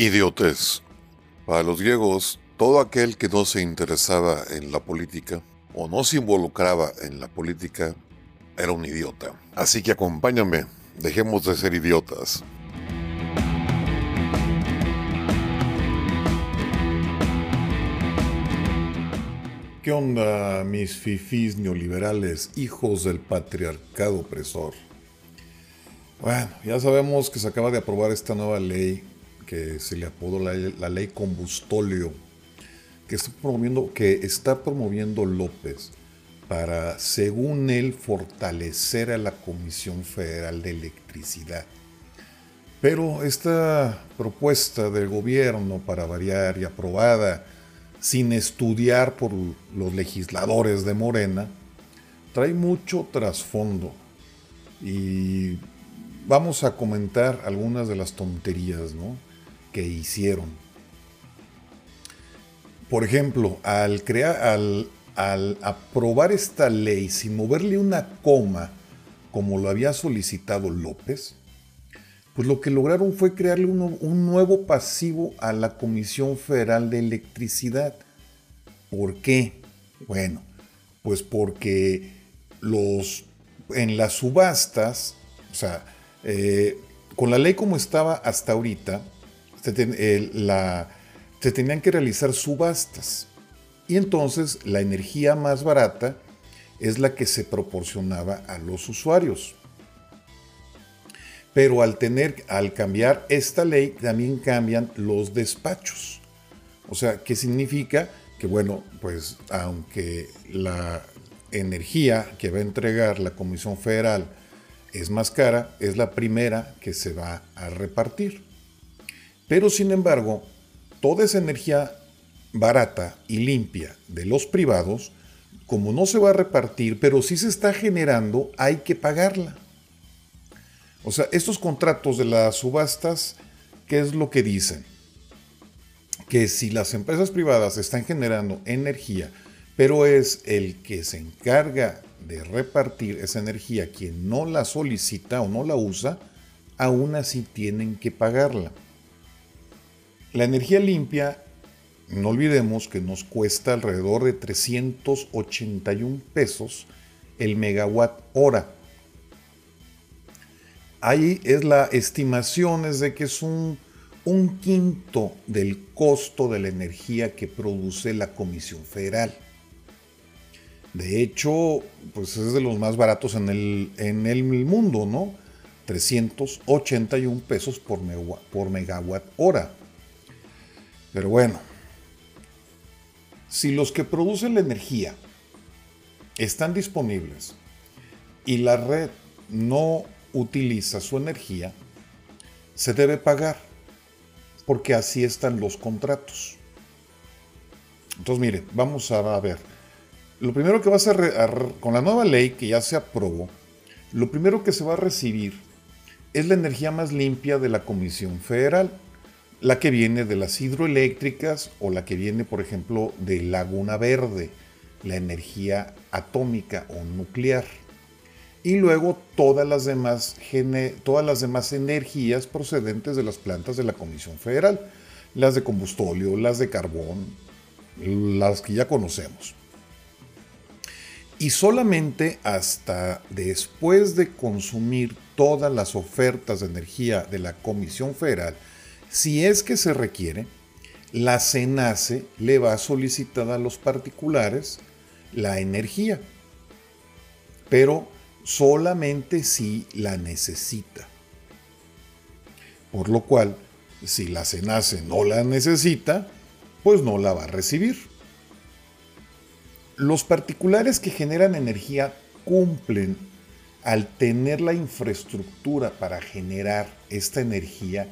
Idiotez. Para los griegos, todo aquel que no se interesaba en la política o no se involucraba en la política era un idiota. Así que acompáñame, dejemos de ser idiotas. ¿Qué onda, mis fifís neoliberales, hijos del patriarcado opresor? Bueno, ya sabemos que se acaba de aprobar esta nueva ley que se le apodó la, ley combustolio, que está, promoviendo, que está promoviendo López para, según él, fortalecer a la Comisión Federal de Electricidad. Pero esta propuesta del gobierno para variar y aprobada sin estudiar por los legisladores de Morena, trae mucho trasfondo. Y vamos a comentar algunas de las tonterías que hicieron. Por ejemplo, al, crear, al, aprobar esta ley sin moverle una coma, como lo había solicitado López, pues lo que lograron fue crearle un, nuevo pasivo a la Comisión Federal de Electricidad. ¿Por qué? Bueno, pues porque los, en las subastas, o sea, eh, con la ley como estaba hasta ahorita, se, se tenían que realizar subastas. Y entonces la energía más barata es la que se proporcionaba a los usuarios. Pero al tener, al cambiar esta ley, también cambian los despachos. O sea, ¿qué significa? Que bueno, pues aunque la energía que va a entregar la Comisión Federal es más cara, es la primera que se va a repartir. Pero sin embargo, toda esa energía barata y limpia de los privados, como no se va a repartir, pero sí se está generando, hay que pagarla. O sea, estos contratos de las subastas, ¿qué es lo que dicen? Que si las empresas privadas están generando energía, pero es el que se encarga de repartir esa energía quien no la solicita o no la usa, aún así tienen que pagarla. La energía limpia, no olvidemos que nos cuesta alrededor de 381 pesos el megawatt hora ahí es la estimación, es de que es un, quinto del costo de la energía que produce la Comisión Federal. De hecho, pues es de los más baratos en el, en el mundo, ¿no? 381 pesos por, por megawatt hora. Pero bueno, si los que producen la energía están disponibles y la red no utiliza su energía, se debe pagar, porque así están los contratos. Entonces, mire, vamos a ver. Lo primero que va a ser, con la nueva ley que ya se aprobó, lo primero que se va a recibir es la energía más limpia de la Comisión Federal, la que viene de las hidroeléctricas o la que viene, por ejemplo, de Laguna Verde, la energía atómica o nuclear y luego todas las demás, todas las demás energías procedentes de las plantas de la Comisión Federal, las de combustóleo, las de carbón, las que ya conocemos. Y solamente hasta después de consumir todas las ofertas de energía de la Comisión Federal, si es que se requiere, la CENACE le va a solicitar a los particulares la energía. Pero solamente si la necesita. Por lo cual, si la CENACE no la necesita, pues no la va a recibir. Los particulares que generan energía cumplen al tener la infraestructura para generar esta energía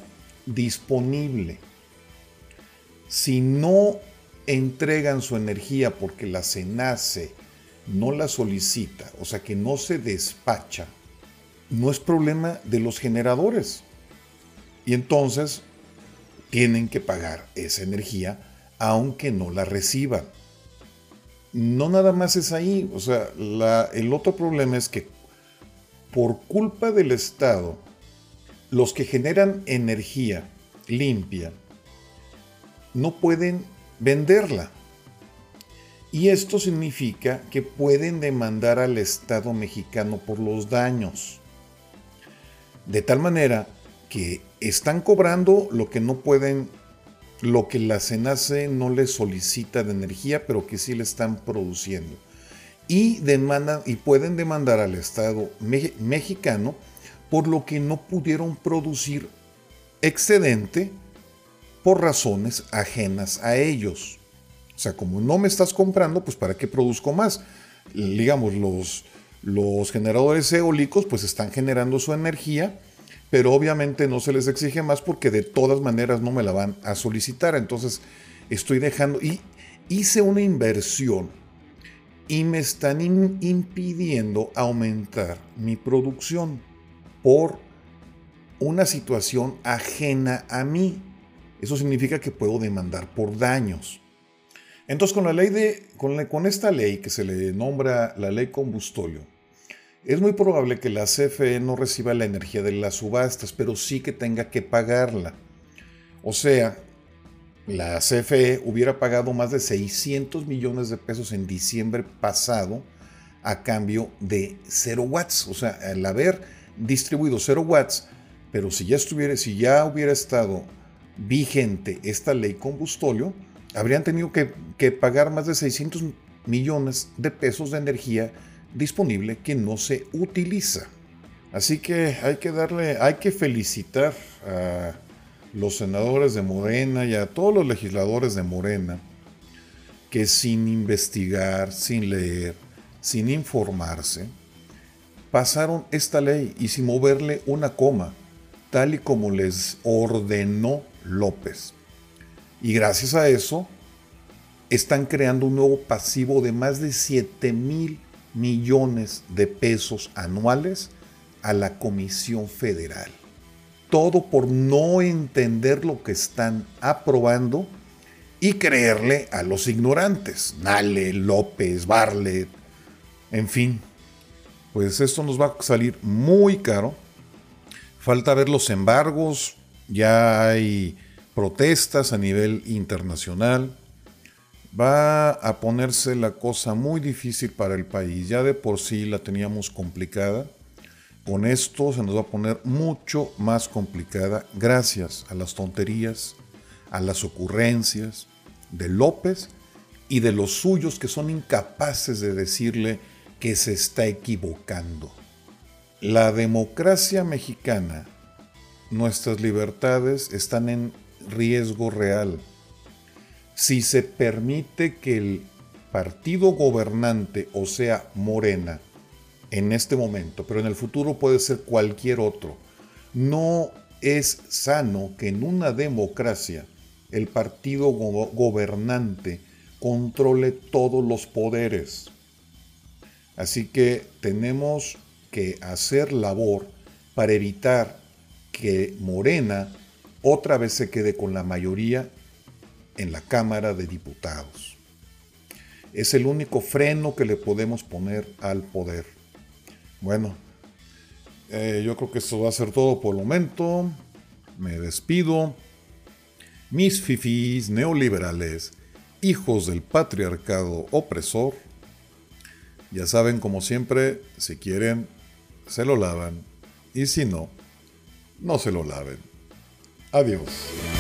disponible. Si no entregan su energía porque la CENACE no la solicita, o sea que no se despacha, no es problema de los generadores. Y entonces tienen que pagar esa energía aunque no la reciban. No nada más es ahí, o sea, el otro problema es que por culpa del Estado, los que generan energía limpia no pueden venderla. Y esto significa que pueden demandar al Estado mexicano por los daños. De tal manera que están cobrando lo que no pueden, lo que la CENACE no les solicita de energía, pero que sí le están produciendo. Y, demandan, y pueden demandar al Estado mexicano por lo que no pudieron producir excedente por razones ajenas a ellos. O sea, como no me estás comprando, pues ¿para qué produzco más? Digamos, los, los generadores eólicos pues están generando su energía, pero obviamente no se les exige más porque de todas maneras no me la van a solicitar. Entonces estoy dejando y hice una inversión y me están impidiendo aumentar mi producción por una situación ajena a mí. Eso significa que puedo demandar por daños. Entonces, con la ley de, con, esta ley que se le nombra la ley combustolio, es muy probable que la CFE no reciba la energía de las subastas, pero sí que tenga que pagarla. O sea, la CFE hubiera pagado más de 600 millones de pesos en diciembre pasado a cambio de 0 watts. O sea, al haber distribuido 0 watts, pero si ya estuviera, si ya hubiera estado vigente esta ley combustolio, habrían tenido que, que pagar más de 600 millones de pesos de energía disponible que no se utiliza. Así que hay que darle, hay que felicitar a los senadores de Morena y a todos los legisladores de Morena que sin investigar, sin leer, sin informarse, pasaron esta ley y sin moverle una coma, tal y como les ordenó López. Y gracias a eso, están creando un nuevo pasivo de más de 7 mil millones de pesos anuales a la Comisión Federal. Todo por no entender lo que están aprobando y creerle a los ignorantes. Nale, López, Barlet, en fin. Pues esto nos va a salir muy caro. Falta ver los embargos, ya hay protestas a nivel internacional. Va a ponerse la cosa muy difícil para el país. Ya de por sí la teníamos complicada. Con esto se nos va a poner mucho más complicada gracias a las tonterías, a las ocurrencias de López y de los suyos que son incapaces de decirle que se está equivocando. La democracia mexicana, nuestras libertades están en riesgo real. Si se permite que el partido gobernante, o sea, Morena, en este momento, pero en el futuro puede ser cualquier otro, no es sano que en una democracia el partido gobernante controle todos los poderes. Así que tenemos que hacer labor para evitar que Morena otra vez se quede con la mayoría en la Cámara de Diputados. Es el único freno que le podemos poner al poder. Bueno, eh, yo creo que esto va a ser todo por el momento. Me despido. Mis fifís neoliberales, hijos del patriarcado opresor, ya saben, como siempre, si quieren, se lo lavan y si no, no se lo laven. Adiós.